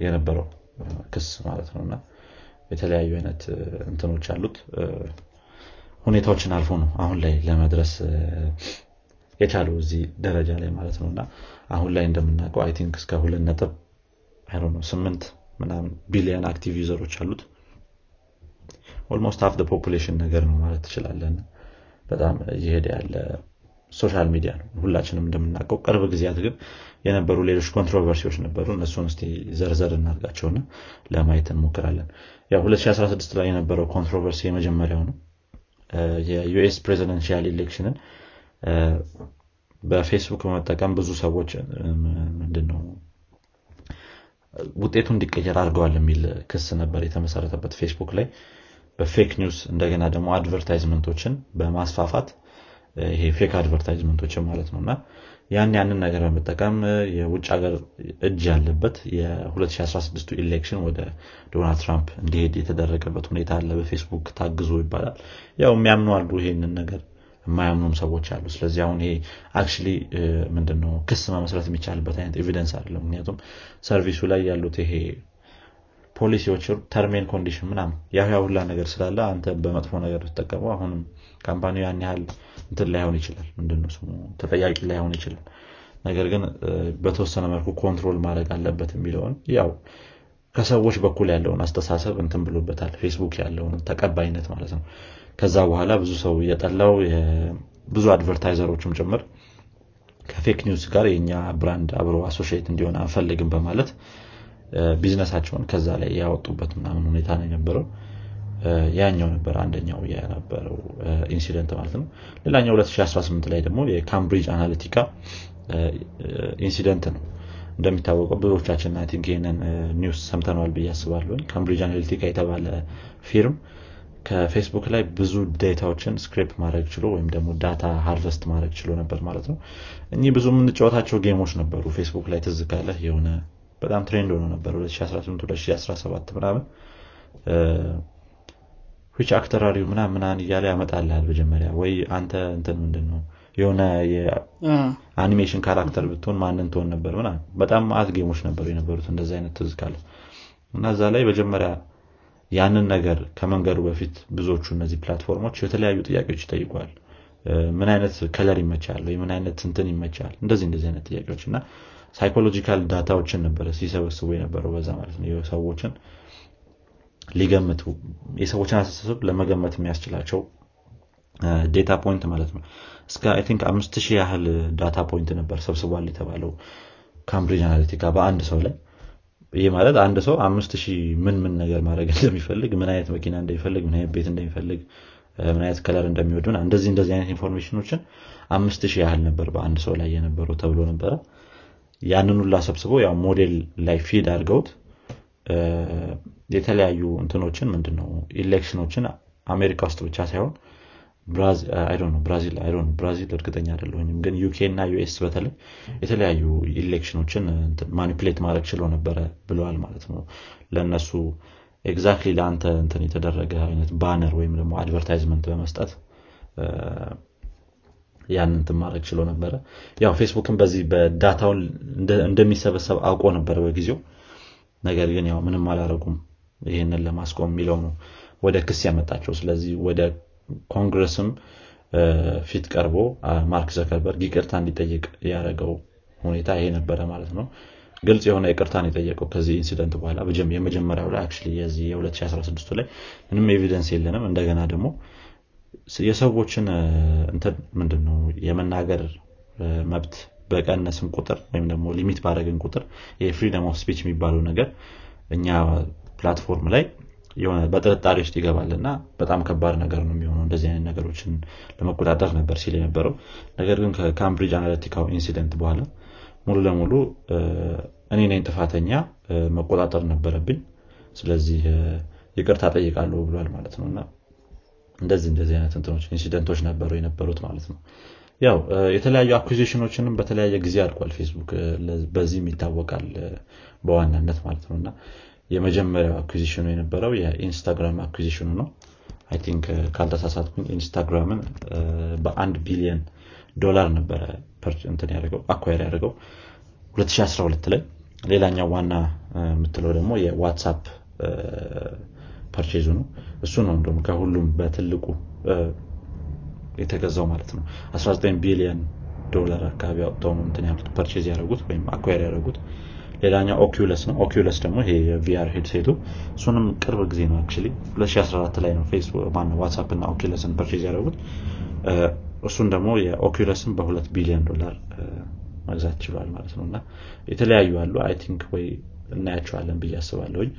የነበረው ክስ ማለት ነው። እና የተለያዩ አይነት እንትኖች አሉት። ሁኔታዎችን አልፎ ነው አሁን ላይ ለመድረስ የቻለው እዚህ ደረጃ ላይ ማለት ነው። እና አሁን ላይ እንደምናውቀው I think እስከ ሁለት ነጥብ ስምንት ምናምን ቢሊዮን active user ኦች አሉት። almost half population ነገር ነው ማለት ትችላለን በጣም እየሄደ ያለ social media ነው። ሁላችንም እንደምናውቀው ቅርብ ጊዜያት ግን የነበሩ ሌሎች controversy ዎች ነበሩ። እነሱን እስቲ ዘርዘር እናርጋቸውና ለማየት እንሞክራለን። ያው 2016 ላይ የነበረው controversy የመጀመሪያው ነው። የ US presidential election ን በፌስቡክ በመጠቀም ብዙ ሰዎች ምንድን ነው ውጤቱ እንዲቀየር አድርገዋል የሚል ክስ ነበር የተመሰረተበት ፌስቡክ ላይ። በ fake news እንደገና ደግሞ advertisement ኦችን በማስፋፋት ይሄ fake advertisement ኦችን ማለት ነው። እና ያን ያንን ነገር በመጠቀም የውጭ ሀገር እጅ ያለበት የ2016 election ወደ ዶናልድ ትራምፕ እንዲሄድ የተደረገበት ሁኔታ አለ። በፌስቡክ ታግዞ ይባላል። ያው የሚያምኑ አሉ ይሄንን ነገር። የማያምኑም ሰዎች አሉ። ስለዚህ አሁን ይሄ አክ ምንድነው ክስ መመስረት የሚቻልበት አይነት evidence አለ። ምክንያቱም service ኡ ላይ ያሉት ይሄ ፖሊሲዎች terms and condition ምናም ያ ሁላ ነገር ስላለ አንተ በመጥፎ ነገር ተጠቀመው አሁንም company ው ያን ያህል እንትን ላይሆን ይችላል ምንድነው ስሙ? ተጠያቂ ላይሆን ይችላል። ነገር ግን በተወሰነ መልኩ control ማድረግ አለበት የሚለውን ያው ከሰዎች በኩል ያለውን አስተሳሰብ እንትን ብሎበታል። ፌስቡክ ያለውን ተቀባይነት ማለት ነው። ከዛ በኋላ ብዙ ሰው እየጠላው ብዙ advertiser ኦችም ጭምር ከ fake news ጋር የእኛ brand አብሮ associate እንዲሆን አንፈልግም በማለት ቢዝነሳቸውን ከዛ ላይ ያወጡበት ምናምን ሁኔታ ነው የነበረው ያኛው ነበር አንደኛው የነበረው incident ማለት ነው። ሌላኛው 2018 ላይ ደግሞ የካምብሪጅ አናሊቲካ incident ነው። እንደሚታወቀው ብዙዎቻችን አይ ይህንን news ሰምተነዋል ብዬ አስባለሁ ካምብሪጅ አናሊቲካ የተባለ firm ከፌስቡክ ላይ ብዙ data ዎችን scrape ማድረግ ችሎ ወይም ደግሞ data harvest ማድረግ ችሎ ነበር ማለት ነው። እኚህ ብዙ የምንጫወታቸው game ኦች ነበሩ። ፌስቡክ ላይ ትዝ ካለህ የሆነ በጣም trend ሆኖ ነበር። 2018 2017 ምናምን ዊች አክተራሪው ምና ምናን እያለ ያመጣልል መጀመሪያ። ወይ አንተ እንትን ምንድን ነው የሆነ የአኒሜሽን ካራክተር ብትሆን ማንን ትሆን ነበር ምና በጣም ማአት ጌሞች ነበሩ የነበሩት እንደዚ አይነት ትዝ ካለ። እና እዛ ላይ መጀመሪያ ያንን ነገር ከመንገዱ በፊት ብዙዎቹ እነዚህ ፕላትፎርሞች የተለያዩ ጥያቄዎች ይጠይቋል ምን አይነት ከለር ይመቻል? ወይ ምን አይነት እንትን ይመቻል? እንደዚህ እንደዚህ አይነት ጥያቄዎች። እና ሳይኮሎጂካል ዳታዎችን ነበረ ሲሰበስቡ የነበረው በዛ ማለት ነው። ሰዎችን ሊገምቱ የሰዎችን አስተሳሰብ ለመገመት የሚያስችላቸው data point ማለት ነው። እስከ I think አምስት ሺህ ያህል data point ነበር ሰብስቧል የተባለው ካምብሪጅ አናሊቲካ በአንድ ሰው ላይ። ይህ ማለት አንድ ሰው አምስት ሺህ ምን ምን ነገር ማድረግ እንደሚፈልግ ምን አይነት መኪና እንደሚፈልግ ምን አይነት ቤት እንደሚፈልግ ምን አይነት color እንደሚወዱ እንደዚህ እንደዚህ አይነት information ኦችን አምስት ሺህ ያህል ነበር በአንድ ሰው ላይ የነበረው ተብሎ ነበረ። ያንን ሁላ ሰብስበው ያው ሞዴል ላይ feed አድርገውት የተለያዩ እንትኖችን ምንድነው election ኦችን አሜሪካ ውስጥ ብቻ ሳይሆን ብራዚል ብራዚል እርግጠኛ አይደለሁኝም። ግን UK እና US በተለይ የተለያዩ election ኦችን manipulate ማድረግ ችለው ነበረ ብለዋል ማለት ነው። ለእነሱ exactly ለአንተ እንትን የተደረገ አይነት banner ወይም ደግሞ advertisement በመስጠት ያን እንትን ማድረግ ችሎ ነበረ። ያው ፌስቡክን በዚህ በ data ውን እንደሚሰበሰብ አውቆ ነበረ በጊዜው ነገር ግን ያው ምንም አላረጉም ይህንን ለማስቆም የሚለው ነው ወደ ክስ ያመጣቸው። ስለዚህ ወደ ኮንግረስም ፊት ቀርቦ ማርክ ዙከርበርግ ይቅርታ እንዲጠይቅ ያደረገው ሁኔታ ይሄ ነበረ ማለት ነው። ግልጽ የሆነ ይቅርታን የጠየቀው ከዚህ incident በኋላ የመጀመሪያው ላይ actually የዚህ የ2016 ላይ ምንም evidence የለንም። እንደገና ደግሞ የሰዎችን ምንድን ነው የመናገር መብት በቀነስን ቁጥር ወይም ደግሞ limit ባደረግን ቁጥር የ freedom of speech የሚባለው ነገር እኛ platform ላይ የሆነ በጥርጣሬ ውስጥ ይገባል እና በጣም ከባድ ነገር ነው የሚሆነው። እንደዚህ አይነት ነገሮችን ለመቆጣጠር ነበር ሲል የነበረው። ነገር ግን ከካምብሪጅ አናሊቲካው incident በኋላ ሙሉ ለሙሉ እኔ ነኝ ጥፋተኛ መቆጣጠር ነበረብኝ። ስለዚህ ይቅርታ ጠይቃለሁ ብሏል ማለት ነው። እና እንደዚህ እንደዚህ አይነት እንትኖች incident ኦች ነበሩ የነበሩት ማለት ነው ያው የተለያዩ acquisition ኦችንም በተለያየ ጊዜ አድርጓል ፌስቡክ በዚህም ይታወቃል በዋናነት ማለት ነው። እና የመጀመሪያው acquisition ኡ የነበረው የኢንስታግራም acquisition ኡ ነው። I think ካልተሳሳትኩኝ ኢንስታግራምን በአንድ ቢሊየን ዶላር ነበረ እንትን ያደርገው acquire ያደርገው 2012 ላይ። ሌላኛው ዋና የምትለው ደግሞ የዋትሳፕ purchase ኡ ነው። እሱ ነው እንደም ከሁሉም በትልቁ የተገዛው ማለት ነው። 19 ቢሊዮን ዶላር አካባቢ አውጥተው ነው እንትን ያሉት purchase ያደረጉት ወይም acquire ያደረጉት። ሌላኛው ኦኩለስ ነው። ኦኩለስ ደግሞ ይሄ የ VR headset ኡ እሱንም ቅርብ ጊዜ ነው አክ 2014 ላይ ነው ማነው ዋትሳፕ እና ኦኩለስን purchase ያደረጉት። እሱን ደግሞ የኦኩለስን በሁለት ቢሊዮን ዶላር መግዛት ችሏል ማለት ነው። እና የተለያዩ አሉ። I think ወይ እናያቸዋለን ብዬ አስባለሁኝ።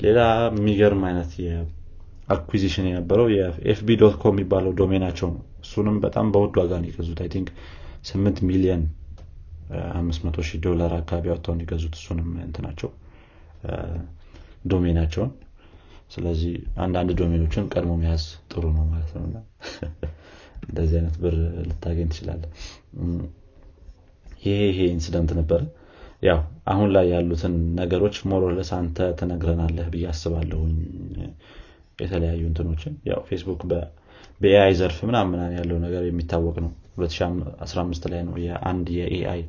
ሌላ የሚገርም አይነት acquisition የነበረው የ fb dot com የሚባለው domain ኣቸው ነው። እሱንም በጣም በውድ ዋጋ ነው የገዙት። I think 8 ሚሊዮን 500 ሺህ ዶላር አካባቢ አውጥተው ነው የገዙት እሱንም እንትናቸው domain ኣቸውን። ስለዚህ አንዳንድ domain ኦችን ቀድሞ መያዝ ጥሩ ነው ማለት ነው እንደዚህ አይነት ብር ልታገኝ ትችላለ ይሄ ይሄ incident ነበረ። ያው አሁን ላይ ያሉትን ነገሮች more or less አንተ ትነግረናለህ ብዬ አስባለሁኝ የተለያዩ እንትኖችን ያው ፌስቡክ በ AI ዘርፍ ምናምን ያለው ነገር የሚታወቅ ነው። 2015 ላይ ነው የአንድ የ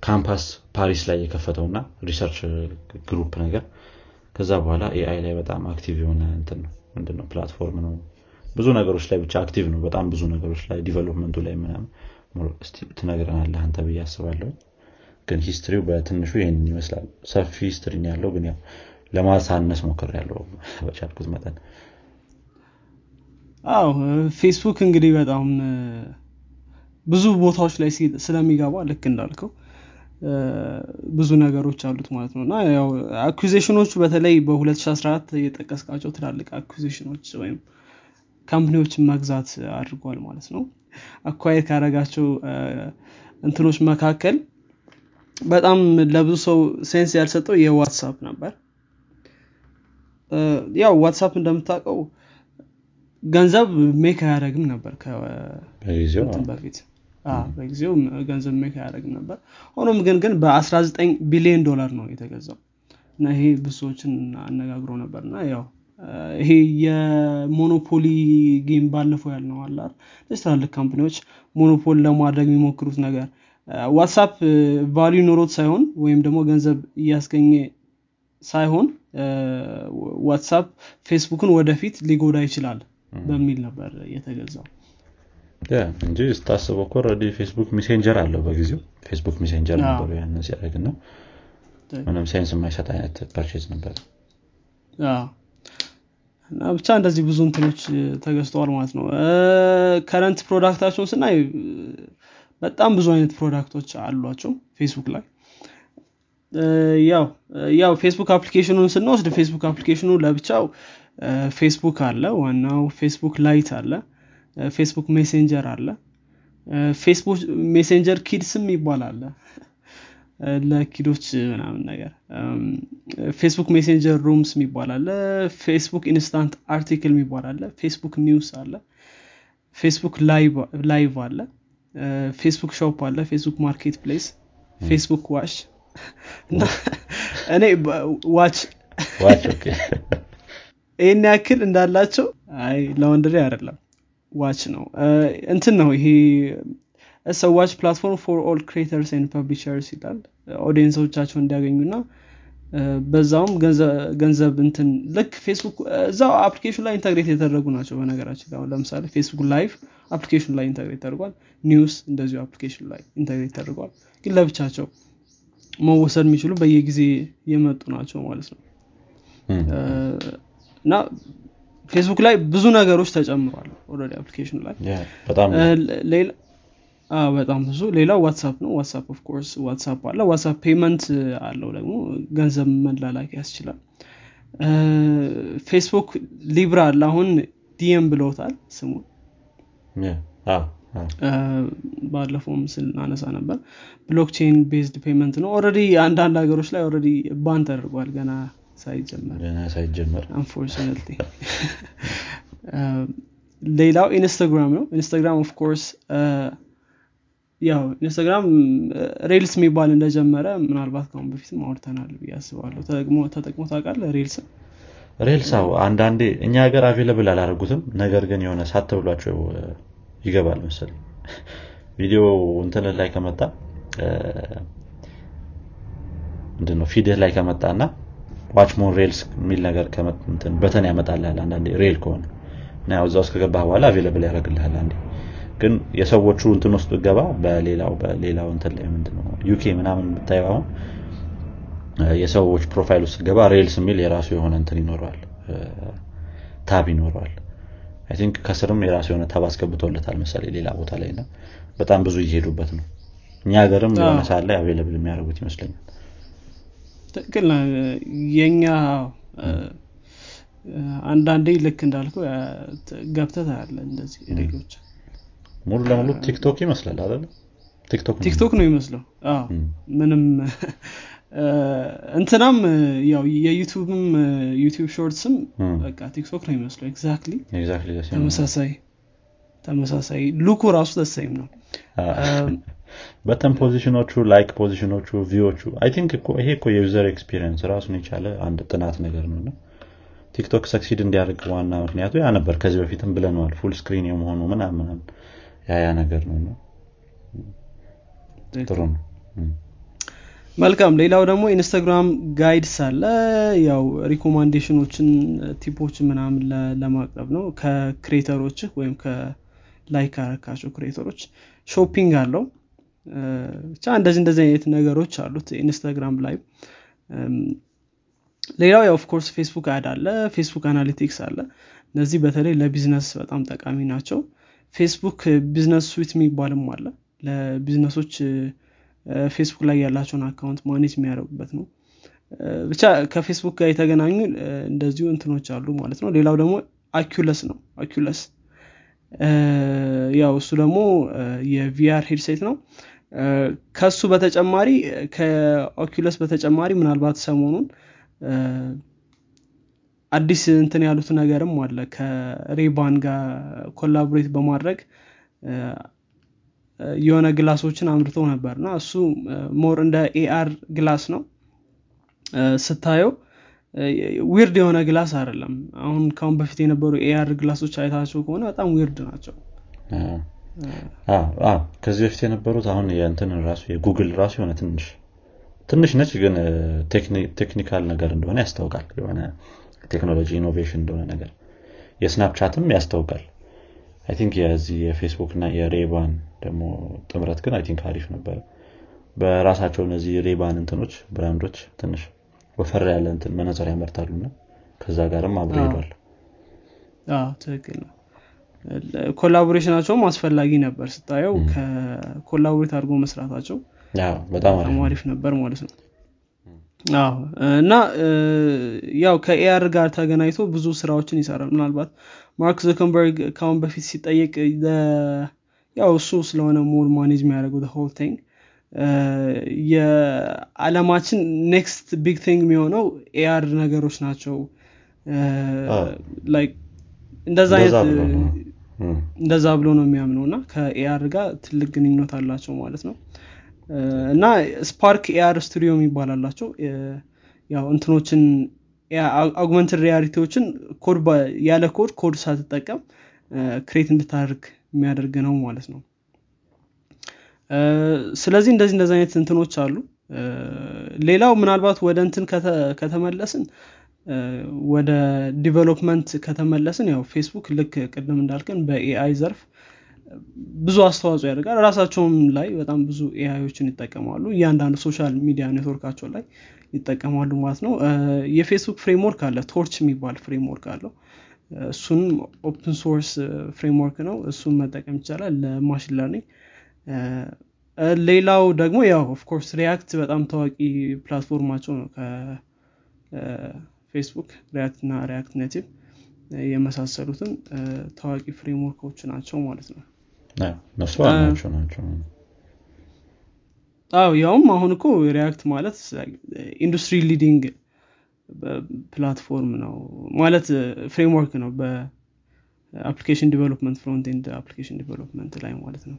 AI campus ፓሪስ ላይ የከፈተው እና research group ነገር። ከዛ በኋላ AI ላይ በጣም active የሆነ ምንድነው? platform ነው። ብዙ ነገሮች ላይ ብቻ active ነው። በጣም ብዙ ነገሮች ላይ development ኡ ላይ ምናምን ትነግረናለህ አንተ ብዬ አስባለሁ ግን history ው በትንሹ ይህንን ይመስላል። ሰፊ history ያለው ግን ያው ለማሳነስ ሞክር ያለው በቻልኩት መጠን። አዎ ፌስቡክ እንግዲህ በጣም ብዙ ቦታዎች ላይ ስለሚገባ ልክ እንዳልከው ብዙ ነገሮች አሉት ማለት ነው። እና ያው acquisition ኦቹ በተለይ በ2014 የጠቀስቃቸው ትላልቅ አኩዜሽኖች ወይም company ዎችን መግዛት አድርጓል ማለት ነው። acquire ካረጋቸው እንትኖች መካከል በጣም ለብዙ ሰው sense ያልሰጠው የዋትሳፕ ነበር ያው ዋትሳፕ እንደምታውቀው ገንዘብ make አያደረግም ነበር በፊት። በጊዜው ገንዘብ make አያደረግም ነበር። ሆኖም ግን ግን በ19 ቢሊዮን ዶላር ነው የተገዛው። እና ይሄ ብዙ ሰዎችን አነጋግሮ ነበር። እና ያው ይሄ የ monopoly game ባለፈው ያልነው አላር ትላልቅ company ዎች monopoly ለማድረግ የሚሞክሩት ነገር ዋትሳፕ value ኖሮት ሳይሆን ወይም ደግሞ ገንዘብ እያስገኘ ሳይሆን ዋትሳፕ ፌስቡክን ወደፊት ሊጎዳ ይችላል በሚል ነበር የተገዛው። እንጂ ስታስበው እኮ already ፌስቡክ ሜሴንጀር አለው በጊዜው። ፌስቡክ ሜሴንጀር ነበሩ ያንን ሲያደርግ ነው ምንም sense የማይሰጥ አይነት purchase ነበር። እና ብቻ እንደዚህ ብዙ እንትኖች ተገዝተዋል ማለት ነው። current product ኣቸውን ስናይ በጣም ብዙ አይነት product ኦች አሏቸው ፌስቡክ ላይ ያው ያው ፌስቡክ application ኡን ስንወስድ ፌስቡክ application ኡ ለብቻው ፌስቡክ አለ። ዋናው ፌስቡክ Lite አለ። ፌስቡክ ሜሴንጀር አለ። ፌስቡክ ሜሴንጀር Kids ም ይባላል ለ kid ኦች ምናምን ነገር። ፌስቡክ ሜሴንጀር Rooms አለ። ፌስቡክ Instant Article አለ። ፌስቡክ News አለ። ፌስቡክ ላይቭ አለ። ፌስቡክ ሾፕ አለ። ፌስቡክ ማርኬት ፕሌስ ፌስቡክ ዋሽ እኔ ዋች ይህን ያክል እንዳላቸው አይ ለወንድሬ አይደለም። ዋች ነው። እንትን ነው ይሄ ሰዋች ፕላትፎርም ፎር ኦል ክሬተርስ ን ፐብሊሸርስ ይላል። ኦዲየንሶቻቸው እንዲያገኙና በዛውም ገንዘብ እንትን ልክ ፌስቡክ እዛው application ላይ integrate የተደረጉ ናቸው በነገራችን ላይ። ለምሳሌ ፌስቡክ Live application ላይ integrate ተደርጓል። News እንደዚሁ application ላይ integrate ተደርጓል። ግን ለብቻቸው መወሰድ የሚችሉ በየጊዜ የመጡ ናቸው ማለት ነው። እና ፌስቡክ ላይ ብዙ ነገሮች ተጨምሯል already application ኡ ላይ። በጣም ብዙ ሌላው ዋትሳፕ ነው። ዋትሳፕ of course ዋትሳፕ አለ። ዋትሳፕ Payment አለው ደግሞ ገንዘብ መላላክ ያስችላል። ፌስቡክ Libra አለ። አሁን Diem ብለውታል ስሙ ባለፈውም ስናነሳ ነበር blockchain based payment ነው። already አንዳንድ ሀገሮች ላይ already ban ተደርጓል ገና ሳይጀመር። unfortunately ሌላው ኢንስታግራም ነው። ኢንስታግራም of course ያው ኢንስታግራም Reels የሚባል እንደጀመረ ምናልባት ከሁን በፊትም አውርተናል ብዬ አስባለሁ። ተጠቅሞ ታውቃል Reels? Reels ያው አንዳንዴ እኛ ሀገር available አላደረጉትም ነገር ግን የሆነ ሳት ብሏቸው ይገባል መሰለኝ። ቪዲዮ እንትን ላይ ከመጣ ምንድነው feed ህ ላይ ከመጣ እና watch more on Reels የሚል ነገር button ያመጣልል አንዳንዴ reel ከሆነ። እና እዛ ውስጥ ከገባህ በኋላ available ያደረግልሃል አንዴ። ግን የሰዎቹ እንትን ውስጥ ገባ በሌላው በሌላው እንትን ላይ ምንድነው UK ምናምን ብታየው አሁን የሰዎች profile ውስጥ ገባ Reels የሚል የራሱ የሆነ እንትን ይኖረዋል tab ይኖረዋል I think ከስርም የራሱ የሆነ tab አስገብቶለታል መሰለ ሌላ ቦታ ላይ እና በጣም ብዙ እየሄዱበት ነው። እኛ ሀገርም የሆነ ሰዓት ላይ available የሚያደርጉት ይመስለኛል። ትክክል የኛ አንዳንዴ ልክ እንዳልከው ገብተት አለ እንደዚህ ሌሎች። ሙሉ ለሙሉ ቲክቶክ ይመስላል አይደለ? ቲክቶክ ነው ይመስለው ምንም እንትናም ያው የዩቱብም ዩቱብ Shorts ም በቃ ቲክቶክ ነው ይመስለው exactly ተመሳሳይ ተመሳሳይ look ኡ ራሱ ተሰይም ነው። button position ኦቹ like position ኦቹ view ዎቹ I think ይሄ እኮ የ user experience ራሱን የቻለ አንድ ጥናት ነገር ነው እና ቲክቶክ succeed እንዲያደርግ ዋና ምክንያቱ ያ ነበር። ከዚህ በፊትም ብለነዋል። full screen የመሆኑ ምናምን ያ ያ ነገር ነው ነው ጥሩ ነው መልካም። ሌላው ደግሞ ኢንስታግራም Guides አለ። ያው recommendation ኦችን tip ኦችን ምናምን ለማቅረብ ነው። ከ creator ኦች ወይም ከ like አረካቸው creator ኦች shopping አለው። ብቻ እንደዚህ እንደዚህ አይነት ነገሮች አሉት Instagram ላይ። ሌላው ያው of course Facebook ad አለ። Facebook analytics አለ። እነዚህ በተለይ ለቢዝነስ በጣም ጠቃሚ ናቸው። Facebook Business Suite የሚባልም አለ። ለ business ኦች Facebook ላይ ያላቸውን account manage የሚያደርጉበት ነው። ብቻ ከፌስቡክ ጋር የተገናኙ እንደዚሁ እንትኖች አሉ ማለት ነው። ሌላው ደግሞ Oculus ነው። Oculus ያው እሱ ደግሞ የ VR headset ነው። ከሱ በተጨማሪ ከ Oculus በተጨማሪ ምናልባት ሰሞኑን አዲስ እንትን ያሉት ነገርም አለ። ከ Ray-Ban ጋር collaborate በማድረግ የሆነ glass ኦችን አምርተው ነበር እና እሱ more እንደ AR glass ነው። ስታየው weird የሆነ glass አይደለም። አሁን ካሁን በፊት የነበሩ AR glass ኦች አይታቸው ከሆነ በጣም weird ናቸው። ከዚህ በፊት የነበሩት አሁን የእንትን ራሱ የጉግል ራሱ የሆነ ትንሽ ትንሽ ነች ግን technical ነገር እንደሆነ ያስታውቃል። የሆነ ቴክኖሎጂ innovation እንደሆነ ነገር የ Snapchat ም ያስታውቃል። I think የዚህ የፌስቡክ እና የ Ray-Ban ደግሞ ጥምረት ግን I think አሪፍ ነበረ በራሳቸው እነዚህ Ray-Ban እንትኖች brand ኦች ትንሽ ወፈር ያለ እንትን መነጽር ያመርታሉ እና ከዛ ጋርም አብሮ ሄዷል ትክክል ነው። collaboration ኣቸውም አስፈላጊ ነበር ስታየው ከ collaborate አድርጎ መስራታቸው በጣም አሪፍ ነበር ማለት ነው። አዎ እና ያው ከ AR ጋር ተገናኝቶ ብዙ ስራዎችን ይሰራል። ምናልባት ማርክ ዙከርበርግ ካሁን በፊት ሲጠየቅ ያው እሱ ስለሆነ more manage የሚያደርገው whole thing የዓለማችን next big thing የሚሆነው AR ነገሮች ናቸው። እንደዛ አይነት እንደዛ ብሎ ነው የሚያምነው እና ከ AR ጋር ትልቅ ግንኙነት አላቸው ማለት ነው። እና Spark AR Studio የሚባል አላቸው። ያው እንትኖችን augmented reality ዎችን ኮድ ያለ code code ሳትጠቀም create እንድታደርግ የሚያደርግ ነው ማለት ነው። ስለዚህ እንደዚህ እንደዚህ አይነት እንትኖች አሉ። ሌላው ምናልባት ወደ እንትን ከተመለስን ወደ development ከተመለስን ያው ፌስቡክ ልክ ቅድም እንዳልከን በ AI ዘርፍ ብዙ አስተዋጽኦ ያደርጋል። ራሳቸውም ላይ በጣም ብዙ AI ኦችን ይጠቀማሉ። እያንዳንዱ social media network ኣቸው ላይ ይጠቀማሉ ማለት ነው። የ Facebook framework አለ። Torch የሚባል framework አለው እሱን open source framework ነው። እሱን መጠቀም ይቻላል ለ machine learning። ሌላው ደግሞ ያው of course React በጣም ታዋቂ platform ኣቸው ነው። ከ Facebook React እና React Native የመሳሰሉትን ታዋቂ framework ኦች ናቸው ማለት ነው። እነሱ ናቸው አው ያውም አሁን እኮ React ማለት industry leading platform ነው። ማለት framework ነው በ application development front end application development ላይ ማለት ነው።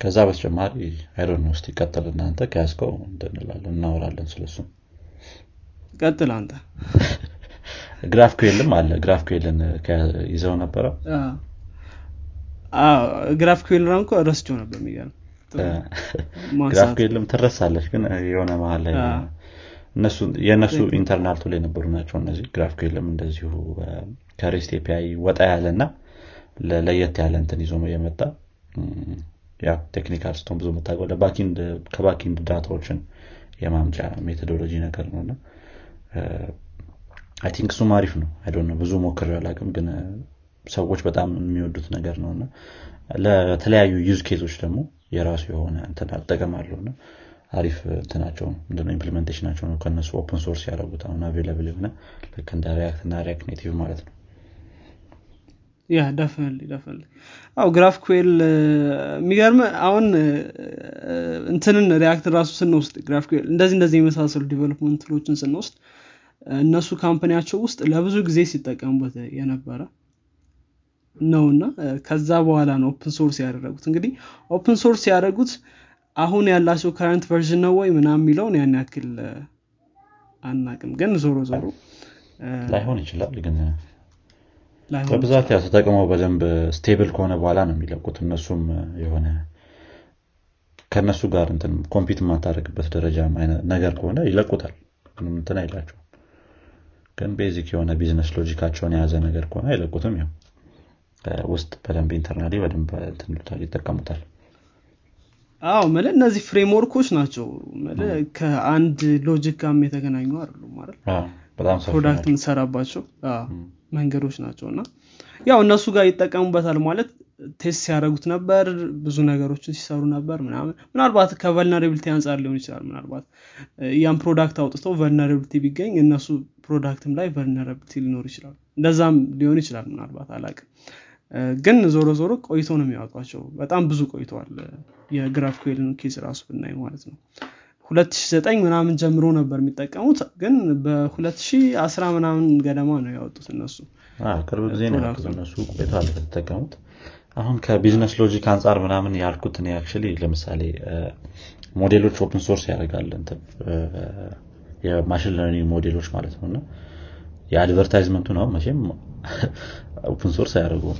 ከዛ በተጨማሪ አይዶን ውስጥ ይቀጥል እናንተ ከያዝከው እንድንላለን እናወራለን ስለሱ። ቀጥል አንተ። GraphQL ም አለ። GraphQL ን ይዘው ነበረ? GraphQL ራንኮ ረስቸው ነበር የሚገርም ኩዌልም ትረሳለች ግን የሆነ መሀል ላይ የእነሱ internal tool የነበሩ ናቸው እነዚህ። GraphQL ም እንደዚሁ ከ REST API ወጣ ያለ እና ለየት ያለ እንትን ይዞ የመጣ ያው technical ስትሆን ብዙ የምታውቀው ከ backend data ዎችን የማምጫ methodology ነገር ነው። እና I think እሱም አሪፍ ነው። አይ ነው ብዙ ሞክር አላቅም ግን ሰዎች በጣም የሚወዱት ነገር ነው። እና ለተለያዩ use case ኦች ደግሞ የራሱ የሆነ አጠቀም አለው እና አሪፍ እንትናቸው ነው ምንድነው implementation ኣቸው ነው ከነሱ open source ያደረጉት አሁን available የሆነ ልክ እንደ React እና React Native ማለት ነው። ያ definitely definitely አው GraphQL የሚገርም አሁን እንትንን React ራሱ ስንወስድ GraphQL እንደዚህ እንደዚህ የመሳሰሉ development tool ኦችን ስንወስድ እነሱ company ያቸው ውስጥ ለብዙ ጊዜ ሲጠቀሙበት የነበረ ነው እና ከዛ በኋላ ነው open source ያደረጉት። እንግዲህ open source ያደረጉት አሁን ያላቸው current version ነው ወይ ምናምን የሚለውን ያን ያክል አናቅም። ግን ዞሮ ዞሮ ላይሆን ይችላል ግን በብዛት ያው ተጠቅመው በደንብ stable ከሆነ በኋላ ነው የሚለቁት። እነሱም የሆነ ከእነሱ ጋር እንትን compete የማታደርግበት ደረጃ ነገር ከሆነ ይለቁታል። እንትን አይላቸው ግን basic የሆነ business logic ኣቸውን የያዘ ነገር ከሆነ አይለቁትም ያው ውስጥ በደንብ internally በደንብ ይጠቀሙታል። አዎ መለ እነዚህ framework ኦች ናቸው። ከአንድ ሎጂክ ጋም የተገናኙ አይደሉም ማለት product የምትሰራባቸው መንገዶች ናቸው። እና ያው እነሱ ጋር ይጠቀሙበታል ማለት test ሲያደረጉት ነበር ብዙ ነገሮችን ሲሰሩ ነበር ምናምን። ምናልባት ከ vulnerability አንጻር ሊሆን ይችላል። ምናልባት ያን product አውጥተው vulnerability ቢገኝ እነሱ product ም ላይ vulnerability ሊኖር ይችላል። እንደዛም ሊሆን ይችላል። ምናልባት አላቅም ግን ዞሮ ዞሮ ቆይቶ ነው የሚያወጧቸው። በጣም ብዙ ቆይተዋል። የ GraphQL ን case ራሱ ብናይ ማለት ነው። 2009 ምናምን ጀምሮ ነበር የሚጠቀሙት ግን በ2010 ምናምን ገደማ ነው ያወጡት እነሱ። ቅርብ ጊዜ ነው እነሱ ቆይተዋል ከተጠቀሙት አሁን ከ business logic አንጻር ምናምን ያልኩት እኔ actually ለምሳሌ ሞዴሎች open source ያደርጋል የ machine learning ሞዴሎች ማለት ነው። እና የ advertisement ኡን መቼም open source አያደርጉም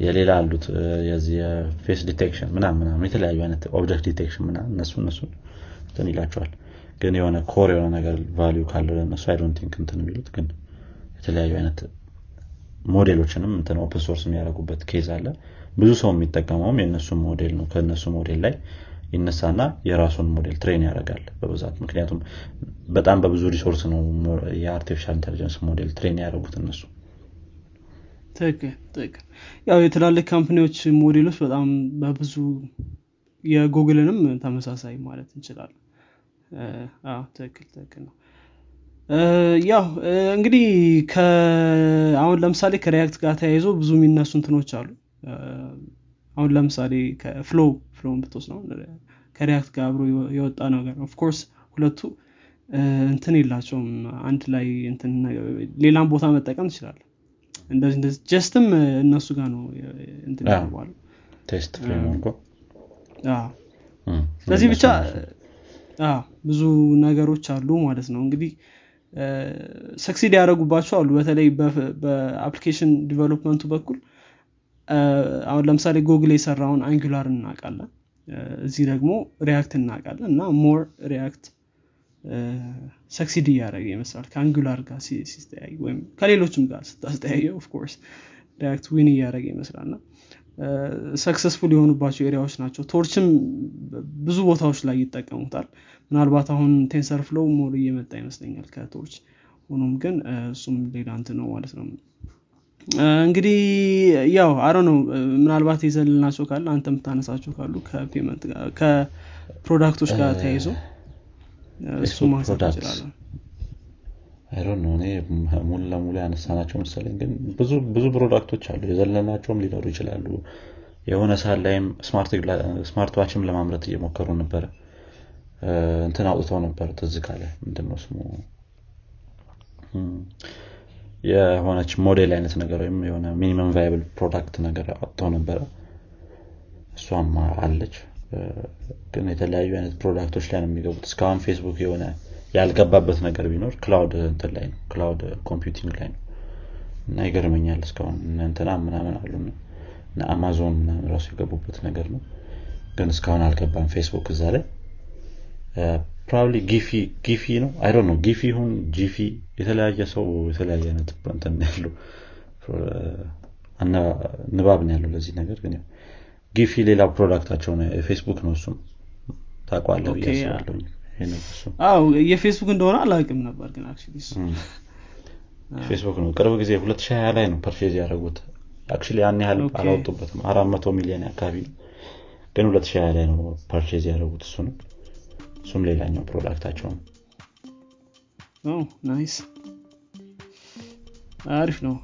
የሌላ አሉ የዚህ የ face detection ምናምን ምናምን የተለያዩ አይነት object detection ምናምን እነሱ እነሱ እንትን ይላቸዋል። ግን የሆነ core የሆነ ነገር value ካለው ለእነሱ I don't think እንትን የሚሉት ግን የተለያዩ አይነት ሞዴሎችንም እንትን open source የሚያደርጉበት case አለ። ብዙ ሰው የሚጠቀመውም የእነሱ ሞዴል ነው። ከእነሱ ሞዴል ላይ ይነሳና የራሱን ሞዴል train ያደርጋል በብዛት። ምክንያቱም በጣም በብዙ resource ነው የ artificial intelligence ሞዴል train ያደረጉት እነሱ ትክክል ያው የትላልቅ company ዎች ሞዴሎች በጣም በብዙ የጉግልንም ተመሳሳይ ማለት እንችላለን። ትክክል ነው። ያው እንግዲህ አሁን ለምሳሌ ከሪያክት ጋር ተያይዞ ብዙ የሚነሱ እንትኖች አሉ። አሁን ለምሳሌ ፍሎ ፍሎን ብትወስ ነው። ከሪያክት ጋር አብሮ የወጣ ነገር ኦፍኮርስ ሁለቱ እንትን የላቸውም። አንድ ላይ ሌላም ቦታ መጠቀም ትችላለ እንደዚህ እንደዚህ ጀስትም እነሱ ጋር ነው እንትን ቴስት ስለዚህ ብቻ ብዙ ነገሮች አሉ ማለት ነው። እንግዲህ succeed ያደረጉባቸው አሉ። በተለይ በ application development ኡ በኩል አሁን ለምሳሌ ጎግል የሰራውን አንጉላር እናውቃለን። እዚህ ደግሞ ሪያክት እናውቃለን እና more ሪያክት succeed እያደረገ ይመስላል። ከአንጉላር ጋር ሲስተያይ ወይም ከሌሎችም ጋር ስታስተያየው of course ሪያክት win እያደረገ ይመስላል። እና ሰክሰስፉል የሆኑባቸው ኤሪያዎች ናቸው። ቶርችም ብዙ ቦታዎች ላይ ይጠቀሙታል። ምናልባት አሁን ቴንሰር ፍሎው ሞር እየመጣ ይመስለኛል ከቶርች። ሆኖም ግን እሱም ሌላ እንት ነው ማለት ነው። እንግዲህ ያው አረ ነው ምናልባት የዘልናቸው ካለ አንተ የምታነሳቸው ካሉ ከፔመንት ከፕሮዳክቶች ጋር ተያይዞ እሱ ማንሳት እንችላለን። እኔ ሙሉ ለሙሉ ያነሳናቸው መሰለኝ ግን ብዙ ብዙ product ኦች አሉ። የዘለናቸውም ሊኖሩ ይችላሉ። የሆነ ሰዓት ላይም smart watch ም ለማምረት እየሞከሩ ነበረ እንትን አውጥተው ነበር ትዝ ካለህ ምንድነው ስሙ? የሆነች ሞዴል አይነት ነገር ወይም የሆነ minimum viable product ነገር አውጥተው ነበረ። እሷም አለች ግን የተለያዩ አይነት product ኦች ላይ ነው የሚገቡት። እስካሁን ፌስቡክ የሆነ ያልገባበት ነገር ቢኖር cloud እንትን ላይ ነው cloud computing ላይ ነው። እና ይገርመኛል እስካሁን እንትና ምናምን አሉ እና አማዞን ምናምን ራሱ የገቡበት ነገር ነው። ግን እስካሁን አልገባም ፌስቡክ እዛ ላይ። probably ጊፊ ነው። I don't know ጊፊ ይሁን ጂፊ የተለያየ ሰው የተለያየ አይነት እንትን ያለው ንባብ ነው ያለው ለዚህ ነገር ግን ጊፊ ሌላ product ኣቸው ነው። ፌስቡክ ነው እሱም። ታውቃለህ አዎ የፌስቡክ እንደሆነ አላውቅም ነበር ግን ፌስቡክ ነው። ቅርብ ጊዜ 2020 ላይ ነው purchase ያደረጉት። actually ያን ያህል አላወጡበትም። አራት መቶ ሚሊዮን አካባቢ ነው። ግን 2020 ላይ ነው purchase ያደረጉት እሱ ነው እሱም ሌላኛው product ኣቸው ነው። nice አሪፍ ነው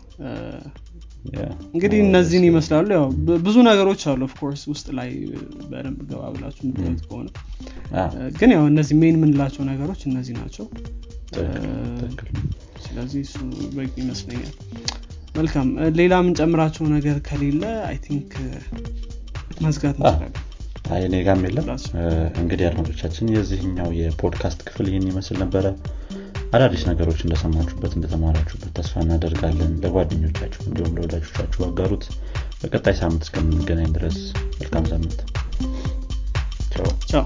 እንግዲህ እነዚህን ይመስላሉ። ያው ብዙ ነገሮች አሉ of course ውስጥ ላይ በደንብ ገባ ብላችሁ ምታዩት ከሆነ። ግን ያው እነዚህ main የምንላቸው ነገሮች እነዚህ ናቸው። ስለዚህ እሱ በቂ ይመስለኛል። መልካም። ሌላ የምንጨምራቸው ነገር ከሌለ I think መዝጋት እንችላለን። እኔ ጋም የለም። እንግዲህ አድማጮቻችን የዚህኛው የፖድካስት ክፍል ይህን ይመስል ነበረ አዳዲስ ነገሮች እንደሰማችሁበት እንደተማራችሁበት ተስፋ እናደርጋለን። ለጓደኞቻችሁ እንዲሁም ለወዳጆቻችሁ አጋሩት። በቀጣይ ሳምንት እስከምንገናኝ ድረስ መልካም ሳምንት። ቻው